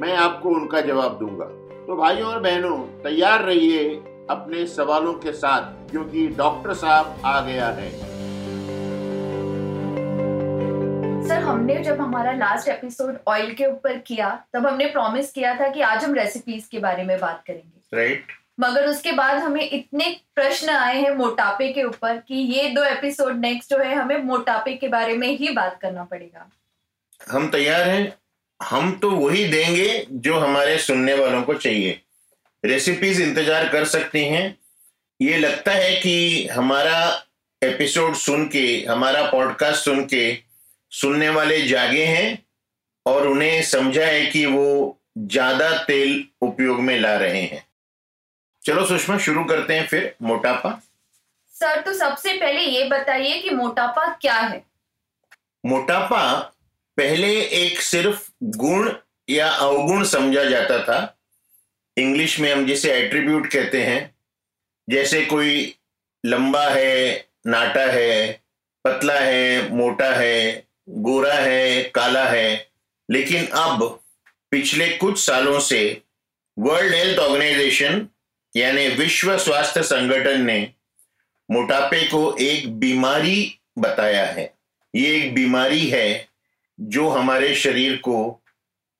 मैं आपको उनका जवाब दूँगा। तो भाइयों और बहनों तैयार रहिए अपने सवालों के साथ क्योंकि डॉक्टर साहब आ गया है। सर हमने जब हमारा लास्ट एपिसोड ऑयल के ऊपर किया तब हमने प्रॉमिस किया था कि आज हम रेसिपीज़ के बारे में बात करेंगे। Right right. मगर उसके बाद हमें इतने प्रश्न आए हैं मोटापे के ऊपर कि ये दो एपिसोड नेक्स्ट जो है हमें मोटापे के बारे में ही बात करना पड़ेगा। हम तैयार हैं। हम तो वही देंगे जो हमारे सुनने वालों को चाहिए। रेसिपीज़ इंतज़ार कर सकते हैं। ये लगता है कि हमारा एपिसोड सुन के हमारा पॉडकास्ट सुन के सुनने वाले जागे हैं और उन्हें समझा है कि वो ज़्यादा तेल उपयोग में ला रहे हैं। चलो सुषमा शुरू करते हैं फिर मोटापा। सर तो सबसे पहले ये बताइए कि मोटापा क्या है? मोटापा पहले एक सिर्फ़ गुण या अवगुण समझा जाता था। इंग्लिश में हम जिसे एट्रीब्यूट कहते हैं, जैसे कोई लंबा है, नाटा है, पतला है, मोटा है, गोरा है, काला है, लेकिन अब पिछले कुछ सालों से वर्ल्ड हेल्थ ऑर्गेनाइजेशन यानी विश्व स्वास्थ्य संगठन ने मोटापे को एक बीमारी बताया है। ये एक बीमारी है जो हमारे शरीर को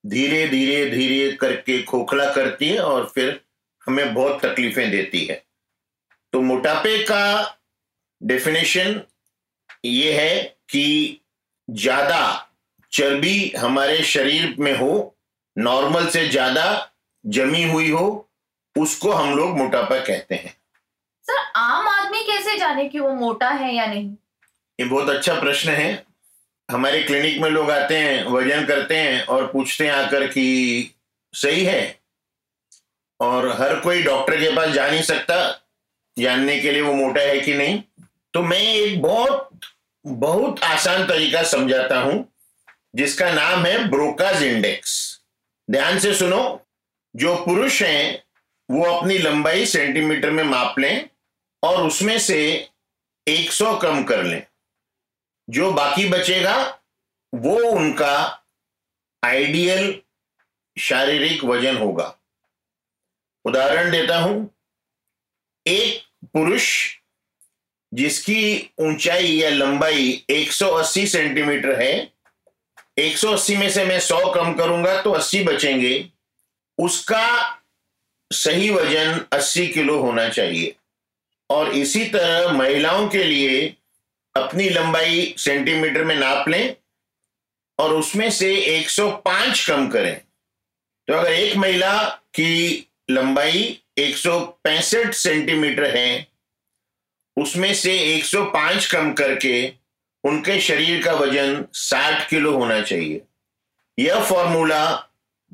धीरे धीरे धीरे करके खोखला करती है और फिर हमें बहुत तकलीफें देती है। तो मोटापे का डेफिनेशन ये है कि ज़्यादा चर्बी हमारे शरीर में हो नॉर्मल से ज़्यादा जमी हुई हो उसको हम लोग मोटापा कहते हैं। सर आम आदमी कैसे जाने कि वो मोटा है या नहीं? ये बहुत अच्छा प्रश्न है। हमारे क्लिनिक में लोग आते हैं, वज़न करते हैं और पूछते हैं आकर कि सही है? और हर कोई डॉक्टर के पास जा नहीं सकता, जानने के लिए वो मोटा है कि नहीं? तो मैं एक बहुत बहुत आसान तरीका समझाता हूँ, जिसका नाम है ब्रोकाज इंडेक्स। ध्यान से सुनो, जो पुरुष हैं, वो अपनी लंबाई सेंटीमीटर में माप लें और उसमें से 100 कम कर लें। जो बाकी बचेगा, वो उनका आइडियल शारीरिक वज़न होगा। उदाहरण देता हूँ, एक पुरुष जिसकी ऊंचाई या लंबाई 180 सेंटीमीटर है 180 में से मैं 100 कम करूँगा तो 80 बचेंगे, उसका सही वज़न 80 किलो होना चाहिए। और इसी तरह महिलाओं के लिए अपनी लंबाई सेंटीमीटर में नाप लें और उसमें से 105 कम करें। तो अगर एक महिला की लंबाई एक सौ पैंसठ सेंटीमीटर है, उसमें से 105 कम करके उनके शरीर का वज़न 60 किलो होना चाहिए। यह फॉर्मूला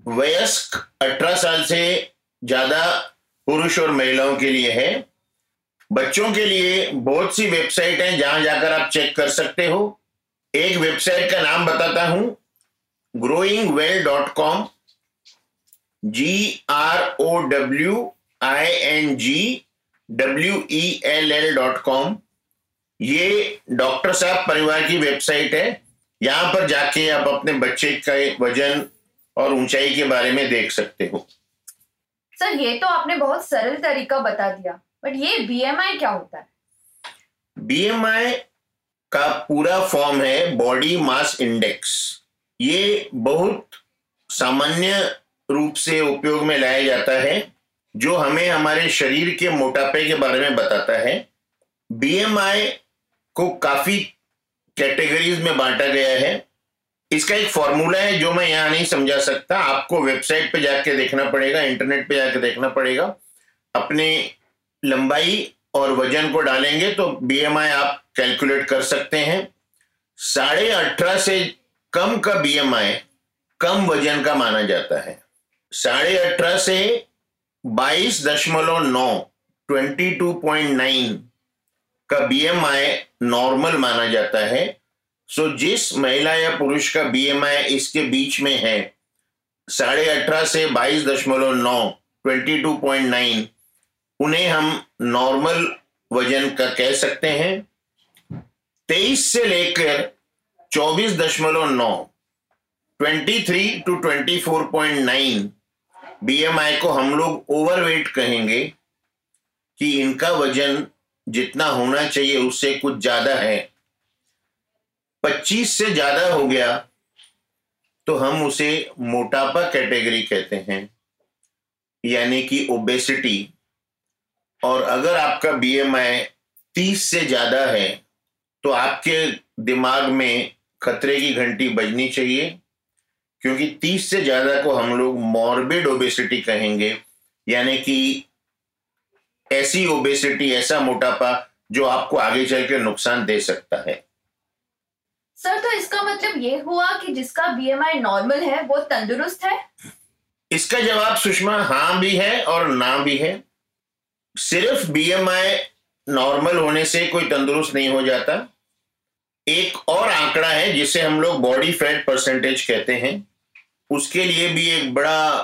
वयस्क 18 साल से ज़्यादा पुरुष और महिलाओं के लिए है। बच्चों के लिए बहुत सी वेबसाइट हैं जहाँ जाकर आप चेक कर सकते हो। एक वेबसाइट का नाम बताता हूँ growing well dot com G R O W I N G W E L L dot com ये डॉक्टर साहब परिवार की वेबसाइट है। यहाँ पर जाके आप अपने बच्चे का वज़न और ऊंचाई के बारे में देख सकते हो। सर, ये तो आपने बहुत सरल तरीका बता दिया। बट ये बीएमआई क्या होता है? बीएमआई का पूरा फॉर्म है बॉडी मास इंडेक्स ये बहुत सामान्य रूप से उपयोग में लाया जाता है, जो हमें हमारे शरीर के मोटापे के बारे में बताता है। बीएमआई को काफ़ी कैटेगरीज में बांटा गया है। इसका एक फॉर्मूला है जो मैं यहाँ नहीं समझा सकता। आपको वेबसाइट पे जाके देखना पड़ेगा इंटरनेट पे जाके देखना पड़ेगा। अपने लंबाई और वज़न को डालेंगे तो बीएमआई आप कैलकुलेट कर सकते हैं। साढ़े अठारह से कम का बीएमआई कम वज़न का माना जाता है। साढ़े अठारह से बाईस दशमलव नौ ट्वेंटी टू पॉइंट नाइन का बीएमआई नॉर्मल माना जाता है। सो जिस महिला या पुरुष का बीएमआई इसके बीच में है, साढ़े अठारह से बाईस दशमलव नौ ट्वेंटी टू पॉइंट नाइन उन्हें हम नॉर्मल वज़न का कह सकते हैं। तेईस से लेकर चौबीस दशमलव नौ twenty three to twenty four point nine BMI को हम लोग ओवरवेट कहेंगे कि इनका वज़न जितना होना चाहिए उससे कुछ ज़्यादा है। 25 से ज़्यादा हो गया तो हम उसे मोटापा कैटेगरी कहते हैं, यानी कि ओबेसिटी और अगर आपका बी एम आई तीस से ज़्यादा है तो आपके दिमाग में खतरे की घंटी बजनी चाहिए क्योंकि 30 से ज़्यादा को हम लोग मॉर्बिड ओबेसिटी कहेंगे यानी कि ऐसी ओबेसिटी ऐसा मोटापा जो आपको आगे चल के नुकसान दे सकता है। सर तो इसका मतलब ये हुआ कि जिसका बीएमआई नॉर्मल है वो तंदुरुस्त है? इसका जवाब सुषमा हाँ भी है और ना भी है। सिर्फ़ बीएमआई नॉर्मल होने से कोई तंदुरुस्त नहीं हो जाता। एक और आंकड़ा है जिसे हम लोग बॉडी फैट परसेंटेज कहते हैं। उसके लिए भी एक बड़ा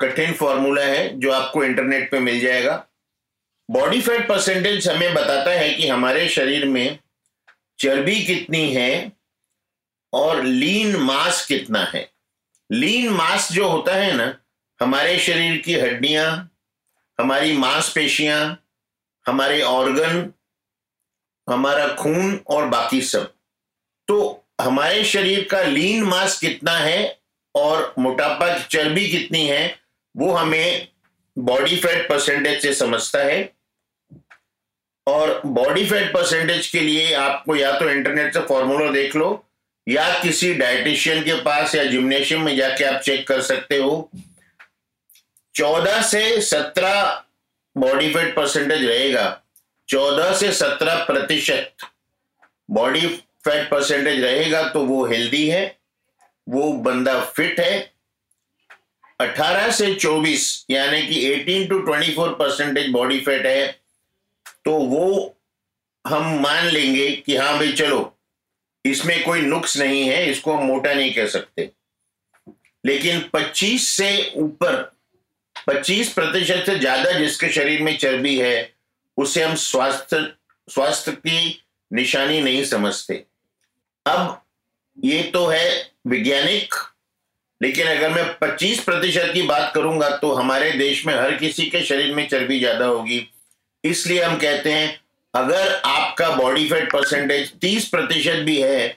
कठिन फॉर्मूला है जो आपको इंटरनेट पे मिल जाएगा। बॉडी फैट परसेंटेज हमें बताता है कि हमारे शरीर में चर्बी कितनी है और लीन मास कितना है। लीन मास जो होता है ना, हमारे शरीर की हड्डियाँ हमारी मांसपेशियाँ, हमारे ऑर्गन हमारा खून और बाकी सब। तो हमारे शरीर का लीन मास कितना है और मोटापा की चर्बी कितनी है, वो हमें बॉडी फैट परसेंटेज से समझता है। और बॉडी फैट परसेंटेज के लिए आपको या तो इंटरनेट से फॉर्मूला देख लो, या किसी डाइटिशियन के पास या जिम्नेशियम में जाके आप चेक कर सकते हो। चौदह से सत्रह बॉडी फैट परसेंटेज रहेगा। चौदह से सत्रह प्रतिशत बॉडी फैट परसेंटेज रहेगा तो वो हेल्दी है, वो बंदा फिट है। 18 से 24 यानी कि 18 टू 24 परसेंटेज बॉडी फैट है तो वो हम मान लेंगे कि हाँ भाई चलो, इसमें कोई नुक्स नहीं है, इसको हम मोटा नहीं कह सकते। लेकिन 25 से ऊपर 25 प्रतिशत से ज़्यादा जिसके शरीर में चर्बी है, उसे हम स्वास्थ्य स्वास्थ्य की निशानी नहीं समझते। अब ये तो है वैज्ञानिक, लेकिन अगर मैं 25 प्रतिशत की बात करूँगा तो हमारे देश में हर किसी के शरीर में चर्बी ज़्यादा होगी। इसलिए हम कहते हैं, अगर आपका बॉडी फैट परसेंटेज 30 प्रतिशत भी है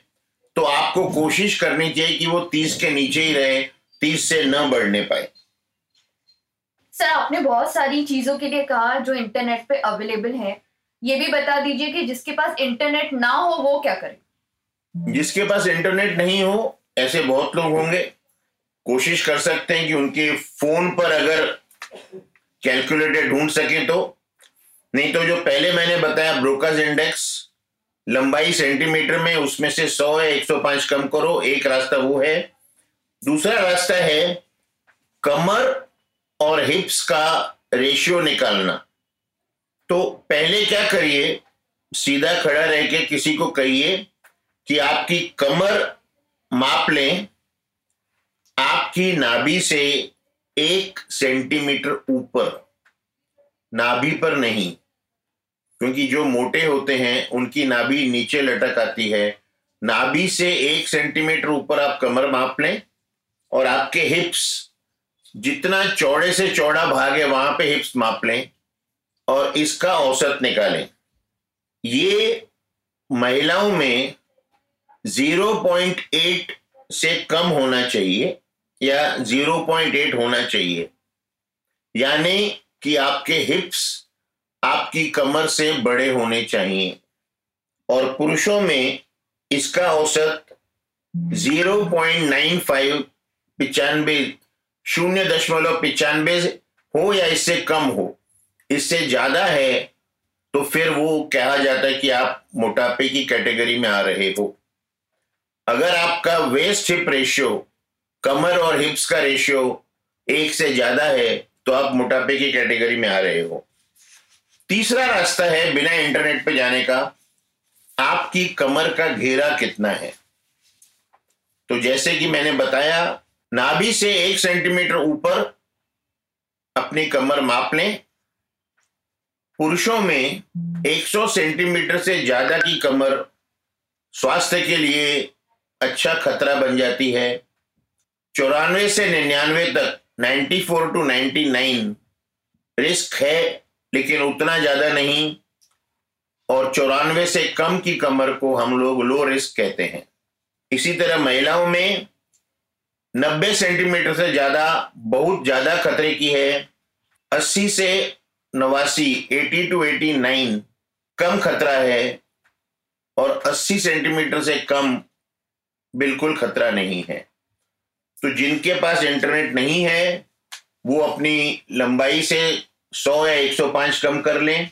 तो आपको कोशिश करनी चाहिए कि वो 30 के नीचे ही रहे 30 से न बढ़ने पाए। सर, आपने बहुत सारी चीज़ों के लिए कहा जो इंटरनेट पे अवेलेबल है। ये भी बता दीजिए कि जिसके पास इंटरनेट ना हो, वो क्या करे? जिसके पास इंटरनेट नहीं हो, ऐसे बहुत लोग होंगे। कोशिश कर सकते हैं कि उनके फ़ोन पर अगर कैलकुलेटर ढूंढ सके तो। नहीं तो जो पहले मैंने बताया ब्रोकस इंडेक्स लंबाई सेंटीमीटर में उसमें से 100 है 105 कम करो, एक रास्ता वो है। दूसरा रास्ता है, कमर और हिप्स का रेशियो निकालना। तो पहले क्या करिए? सीधा खड़ा रह के किसी को कहिए कि आपकी कमर माप लें। आपकी नाभि से एक सेंटीमीटर ऊपर। नाभि पर नहीं, क्योंकि जो मोटे होते हैं, उनकी नाभि नीचे लटक आती है। नाभि से एक सेंटीमीटर ऊपर आप कमर माप लें और आपके हिप्स जितना चौड़े से चौड़ा भाग है वहाँ पे हिप्स माप लें और इसका औसत निकालें। ये महिलाओं में 0.8 से कम होना चाहिए या 0.8 होना चाहिए। यानी कि आपके हिप्स आपकी कमर से बड़े होने चाहिए और पुरुषों में इसका औसत ज़ीरो पॉइंट शून्य दशमलव पिचानबे हो या इससे कम हो, इससे ज़्यादा है तो फिर वो कहा जाता है कि आप मोटापे की कैटेगरी में आ रहे हो। अगर आपका वेस्ट हिप रेशियो कमर और हिप्स का रेशियो एक से ज़्यादा है तो आप मोटापे की कैटेगरी में आ रहे हो। तीसरा रास्ता है बिना इंटरनेट पे जाने का, आपकी कमर का घेरा कितना है? तो जैसे कि मैंने बताया नाभि से एक सेंटीमीटर ऊपर अपनी कमर माप लें पुरुषों में 100 सेंटीमीटर से ज़्यादा की कमर स्वास्थ्य के लिए अच्छा खतरा बन जाती है। चौरानवे से निन्यानवे तक 94 टू 99 रिस्क है, लेकिन उतना ज़्यादा नहीं। और चौरानवे से कम की कमर को हम लोग लो रिस्क कहते हैं। इसी तरह महिलाओं में 90 सेंटीमीटर से ज़्यादा, बहुत ज़्यादा खतरे की है। 80 से नवासी 80 टू 89 कम खतरा है और 80 सेंटीमीटर से कम बिल्कुल खतरा नहीं है। तो जिनके पास इंटरनेट नहीं है, वो अपनी लंबाई से 100 या 105 कम कर लें,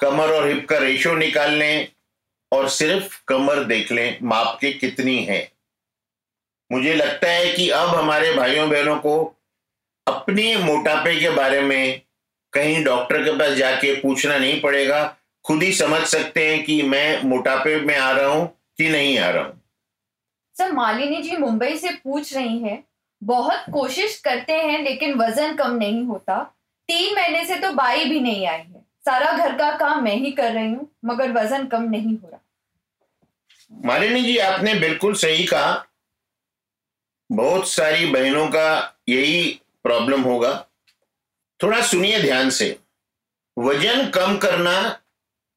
कमर और हिप का रेशियो निकाल लें और सिर्फ़ कमर देख लें, माप के कितनी है। मुझे लगता है कि अब हमारे भाइयों बहनों को अपने मोटापे के बारे में कहीं डॉक्टर के पास जाके पूछना नहीं पड़ेगा। खुद ही समझ सकते हैं कि मैं मोटापे में आ रहा हूँ कि नहीं आ रहा हूँ। सर मालिनी जी मुंबई से पूछ रही हैं। बहुत कोशिश करते हैं लेकिन वज़न कम नहीं होता। तीन महीने से तो बाई भी नहीं आई है। सारा घर का काम मैं ही कर रही हूँ मगर वज़न कम नहीं हो रहा। मालिनी जी आपने बिल्कुल सही कहा। बहुत सारी बहनों का यही प्रॉब्लम होगा। थोड़ा सुनिए ध्यान से। वज़न कम करना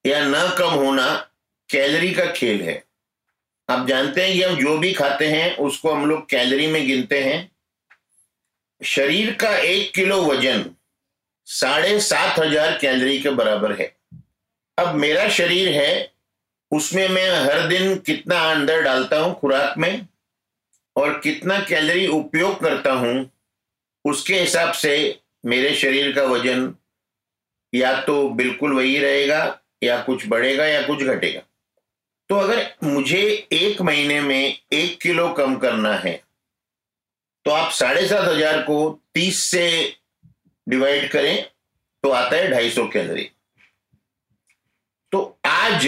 या न कम होना कैलोरी का खेल है। आप जानते हैं कि हम जो भी खाते हैं, उसको हम लोग कैलोरी में गिनते हैं। शरीर का एक किलो वज़न साढ़े सात हज़ार कैलोरी के बराबर है। अब मेरा शरीर है, उसमें मैं हर दिन कितना अंदर डालता हूँ खुराक में? और कितना कैलोरी उपयोग करता हूँ, उसके हिसाब से मेरे शरीर का वज़न या तो बिल्कुल वही रहेगा, या कुछ बढ़ेगा, या कुछ घटेगा। तो अगर मुझे एक महीने में एक किलो कम करना है तो आप साढ़े सात हज़ार को तीस से डिवाइड करें तो आता है ढाई सौ कैलोरी तो आज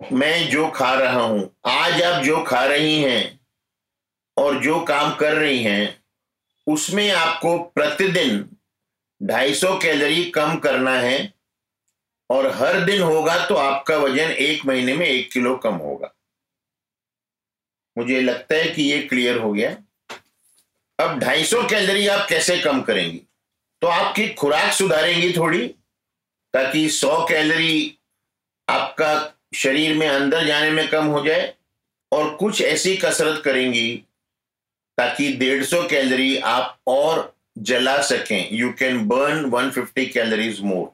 मैं जो खा रहा हूँ, आज आप जो खा रही हैं और जो काम कर रही हैं, उसमें आपको प्रतिदिन 250 कैलोरी कम करना है और हर दिन होगा तो आपका वज़न एक महीने में एक किलो कम होगा। मुझे लगता है कि ये क्लियर हो गया। अब 250 कैलोरी आप कैसे कम करेंगी? तो आपकी खुराक सुधारेंगी थोड़ी, ताकि 100 कैलोरी आपका शरीर में, अंदर जाने में कम हो जाए और कुछ ऐसी कसरत करेंगी ताकि 150 कैलोरी आप और जला सकें। You can burn 150 calories more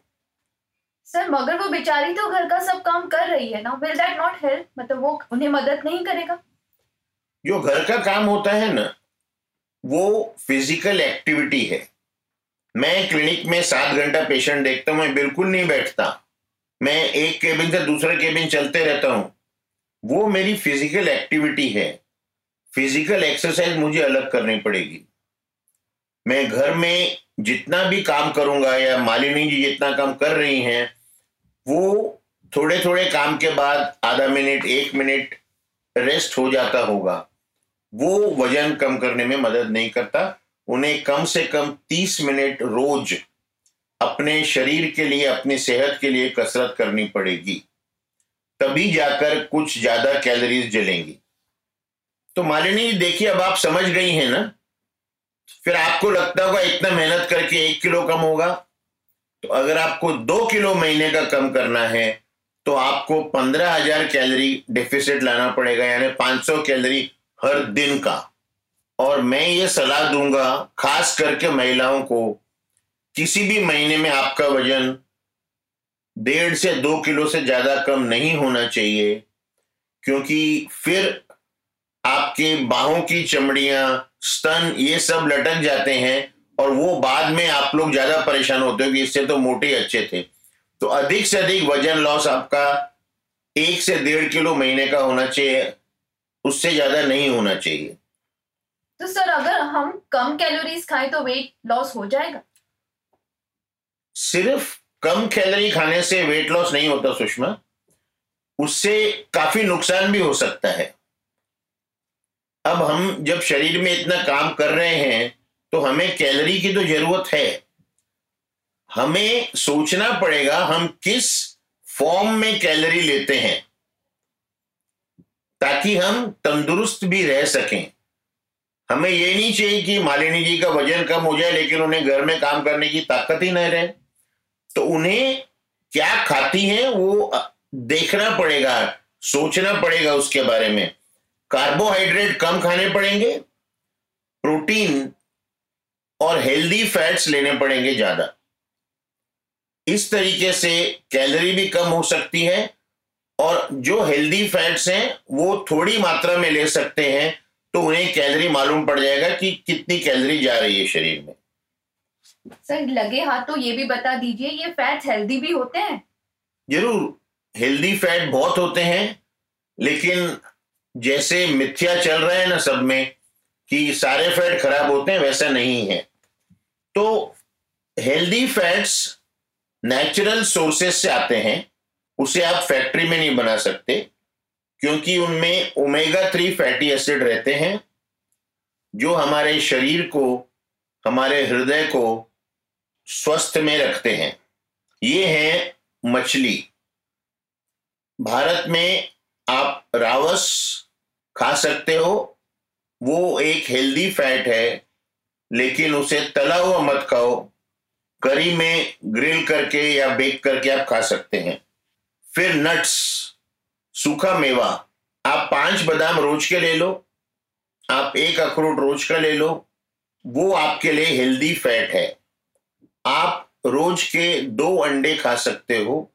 sir मगर वो बेचारी तो घर का सब काम कर रही है ना। विल दैट नॉट हेल्प मतलब वो उन्हें मदद नहीं करेगा? जो घर का काम होता है ना वो फ़िज़िकल एक्टिविटी है। मैं क्लिनिक में सात घंटा पेशेंट देखता हूँ मैं बिल्कुल नहीं बैठता। मैं एक केबिन से दूसरे केबिन चलते रहता हूँ। वो मेरी फ़िज़िकल एक्टिविटी है। फ़िज़िकल एक्सरसाइज मुझे अलग करनी पड़ेगी। मैं घर में जितना भी काम करूँगा या मालिनी जी जितना काम कर रही हैं, वो थोड़े थोड़े काम के बाद आधा मिनट, एक मिनट रेस्ट हो जाता होगा। वो वज़न कम करने में मदद नहीं करता। उन्हें कम से कम तीस मिनट रोज अपने शरीर के लिए, अपनी सेहत के लिए कसरत करनी पड़ेगी। तभी जाकर कुछ ज़्यादा कैलोरीज जलेंगी। तो मालिनी, देखिए, अब आप समझ गई हैं ना? फिर आपको लगता होगा इतना मेहनत करके एक किलो कम होगा। तो अगर आपको दो किलो महीने का कम करना है तो आपको पंद्रह हज़ार कैलोरी डिफिसिट लाना पड़ेगा, यानी पाँच सौ कैलोरी हर दिन का। और मैं ये सलाह दूँगा, खास करके महिलाओं को, किसी भी महीने में आपका वज़न डेढ़ से दो किलो से ज़्यादा कम नहीं होना चाहिए, क्योंकि फिर आपके बाहों की चमड़ियाँ स्तन ये सब लटक जाते हैं और वो बाद में आप लोग ज़्यादा परेशान होते हो कि इससे तो मोटे अच्छे थे। तो अधिक से अधिक वज़न लॉस आपका एक से डेढ़ किलो महीने का होना चाहिए उससे ज़्यादा नहीं होना चाहिए। तो सर अगर हम कम कैलोरीज खाएँ तो वेट लॉस हो जाएगा? सिर्फ़ कम कैलोरी खाने से वेट लॉस नहीं होता सुषमा उससे काफ़ी नुकसान भी हो सकता है। अब हम जब शरीर में इतना काम कर रहे हैं तो हमें कैलोरी की तो ज़रूरत है। हमें सोचना पड़ेगा हम किस फॉर्म में कैलोरी लेते हैं, ताकि हम तंदुरुस्त भी रह सकें। हमें ये नहीं चाहिए कि मालिनी जी का वज़न कम हो जाए, लेकिन उन्हें घर में काम करने की ताकत ही न रहे। तो उन्हें क्या खाती हैं वो देखना पड़ेगा, सोचना पड़ेगा उसके बारे में। कार्बोहाइड्रेट कम खाने पड़ेंगे प्रोटीन और हेल्दी फैट्स लेने पड़ेंगे ज़्यादा। इस तरीके से कैलोरी भी कम हो सकती है और जो हेल्दी फैट्स हैं वो थोड़ी मात्रा में ले सकते हैं तो उन्हें कैलोरी मालूम पड़ जाएगा कि कितनी कैलोरी जा रही है शरीर में। सर लगे हाथ तो ये भी बता दीजिए ये फैट्स हेल्दी भी होते हैं? ज़रूर हेल्दी फैट बहुत होते हैं लेकिन जैसे मिथ्या चल रहा है ना सब में, कि सारे फैट खराब होते हैं, वैसा नहीं है। तो हेल्दी फैट्स नेचुरल सोर्सेस से आते हैं, उसे आप फैक्ट्री में नहीं बना सकते, क्योंकि उनमें ओमेगा थ्री फैटी एसिड रहते हैं, जो हमारे शरीर को, हमारे हृदय को स्वस्थ में रखते हैं। ये है मछली। भारत में आप रावस खा सकते हो। वो एक हेल्दी फैट है, लेकिन उसे तला हुआ मत खाओ। करी में ग्रिल करके या बेक करके आप खा सकते हैं। फिर नट्स सूखा मेवा। आप पाँच बादाम रोज के ले लो। आप एक अखरोट रोज का ले लो। वो आपके लिए हेल्दी फैट है। आप रोज के दो अंडे खा सकते हो,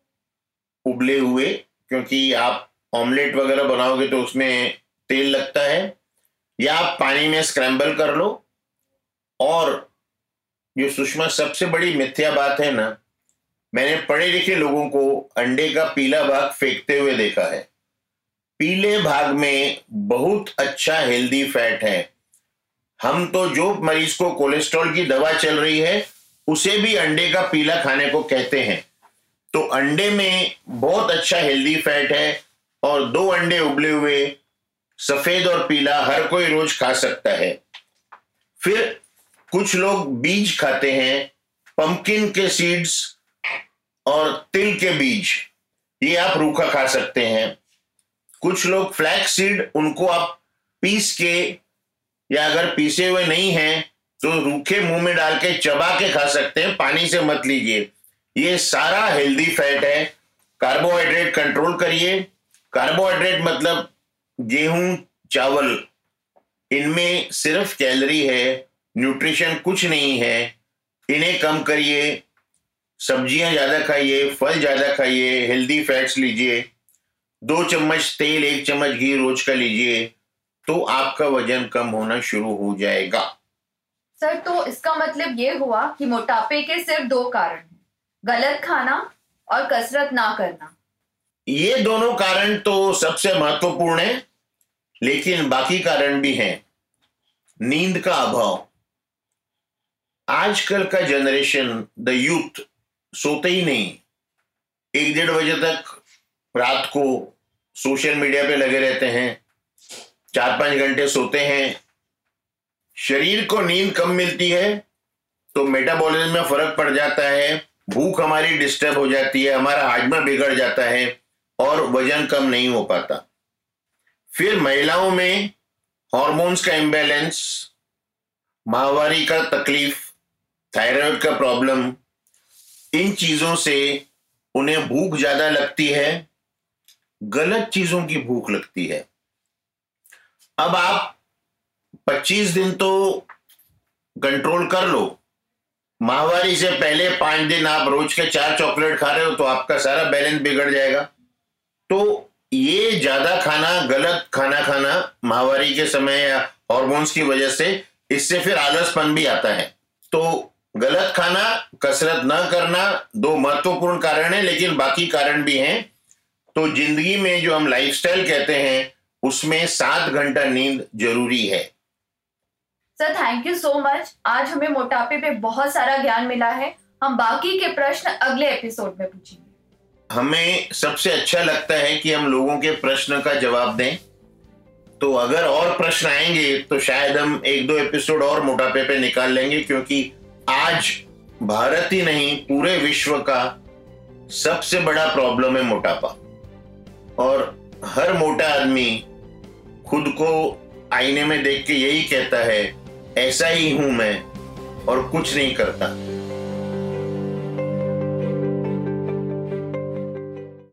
उबले हुए, क्योंकि आप ऑमलेट वगैरह बनाओगे तो उसमें तेल लगता है, या आप पानी में स्क्रैम्बल कर लो, और जो सुषमा सबसे बड़ी मिथ्या बात है ना, मैंने पढ़े लिखे लोगों को अंडे का पीला भाग फेंकते हुए देखा है। पीले भाग में बहुत अच्छा हेल्दी फैट है। हम तो जो मरीज़ को कोलेस्ट्रॉल की दवा चल रही है, उसे भी अंडे का पीला खाने को कहते हैं। तो अंडे में बहुत अच्छा हेल्दी फैट है और दो अंडे उबले हुए, सफ़ेद और पीला, हर कोई रोज खा सकता है। फिर कुछ लोग बीज खाते हैं पंपकिन के सीड्स और तिल के बीज। ये आप रूखा खा सकते हैं। कुछ लोग फ्लैक्स सीड उनको आप पीस के या अगर पीसे हुए नहीं हैं तो रूखे मुँह में डाल के चबा के खा सकते हैं। पानी से मत लीजिए। ये सारा हेल्दी फैट है। कार्बोहाइड्रेट कंट्रोल करिए। कार्बोहाइड्रेट मतलब गेहूँ, चावल, इनमें सिर्फ़ कैलोरी है, न्यूट्रिशन कुछ नहीं है, इन्हें कम करिए, सब्ज़ियाँ ज़्यादा खाइए, फल ज़्यादा खाइए हेल्दी फैट्स लीजिए, दो चम्मच तेल, एक चम्मच घी रोज का लीजिए तो आपका वज़न कम होना शुरू हो जाएगा। सर तो इसका मतलब ये हुआ कि मोटापे के सिर्फ़ दो कारण गलत खाना और कसरत ना करना। ये दोनों कारण तो सबसे महत्वपूर्ण है, लेकिन बाकी कारण भी हैं। नींद का अभाव। आजकल का जनरेशन द यूथ सोते ही नहीं। एक डेढ़ बजे तक रात को सोशल मीडिया पे लगे रहते हैं। चार पाँच घंटे सोते हैं। शरीर को नींद कम मिलती है तो मेटाबॉलिज्म में फ़र्क पड़ जाता है। भूख हमारी डिस्टर्ब हो जाती है, हमारा हाजमा बिगड़ जाता है। और वज़न कम नहीं हो पाता। फिर महिलाओं में हॉर्मोन्स का इम्बैलेंस माहवारी का तकलीफ़ थायराइड का प्रॉब्लम इन चीज़ों से उन्हें भूख ज़्यादा लगती है, गलत चीज़ों की भूख लगती है। अब आप 25 दिन तो कंट्रोल कर लो। माहवारी से पहले पाँच दिन आप रोज के चार चॉकलेट खा रहे हो तो आपका सारा बैलेंस बिगड़ जाएगा। तो ये ज़्यादा खाना गलत खाना खाना माहवारी के समय या हॉर्मोन्स की वजह से इससे फिर आलसपन भी आता है। तो गलत खाना, कसरत न करना दो महत्वपूर्ण कारण है, लेकिन बाकी कारण भी हैं। तो ज़िंदगी में जो हम लाइफस्टाइल कहते हैं, उसमें सात घंटा नींद ज़रूरी है। Sir thank you so much आज हमें मोटापे पे बहुत सारा ज्ञान मिला है। हम बाकी के प्रश्न अगले एपिसोड में पूछेंगे। हमें सबसे अच्छा लगता है कि हम लोगों के प्रश्न का जवाब दें। तो अगर और प्रश्न आएँगे तो शायद हम एक दो एपिसोड और मोटापे पे निकाल लेंगे, क्योंकि आज भारत ही नहीं, पूरे विश्व का सबसे बड़ा प्रॉब्लम है मोटापा। और हर मोटा आदमी खुद को आईने में देख के यही कहता है, ऐसा ही हूँ मैं और कुछ नहीं करता।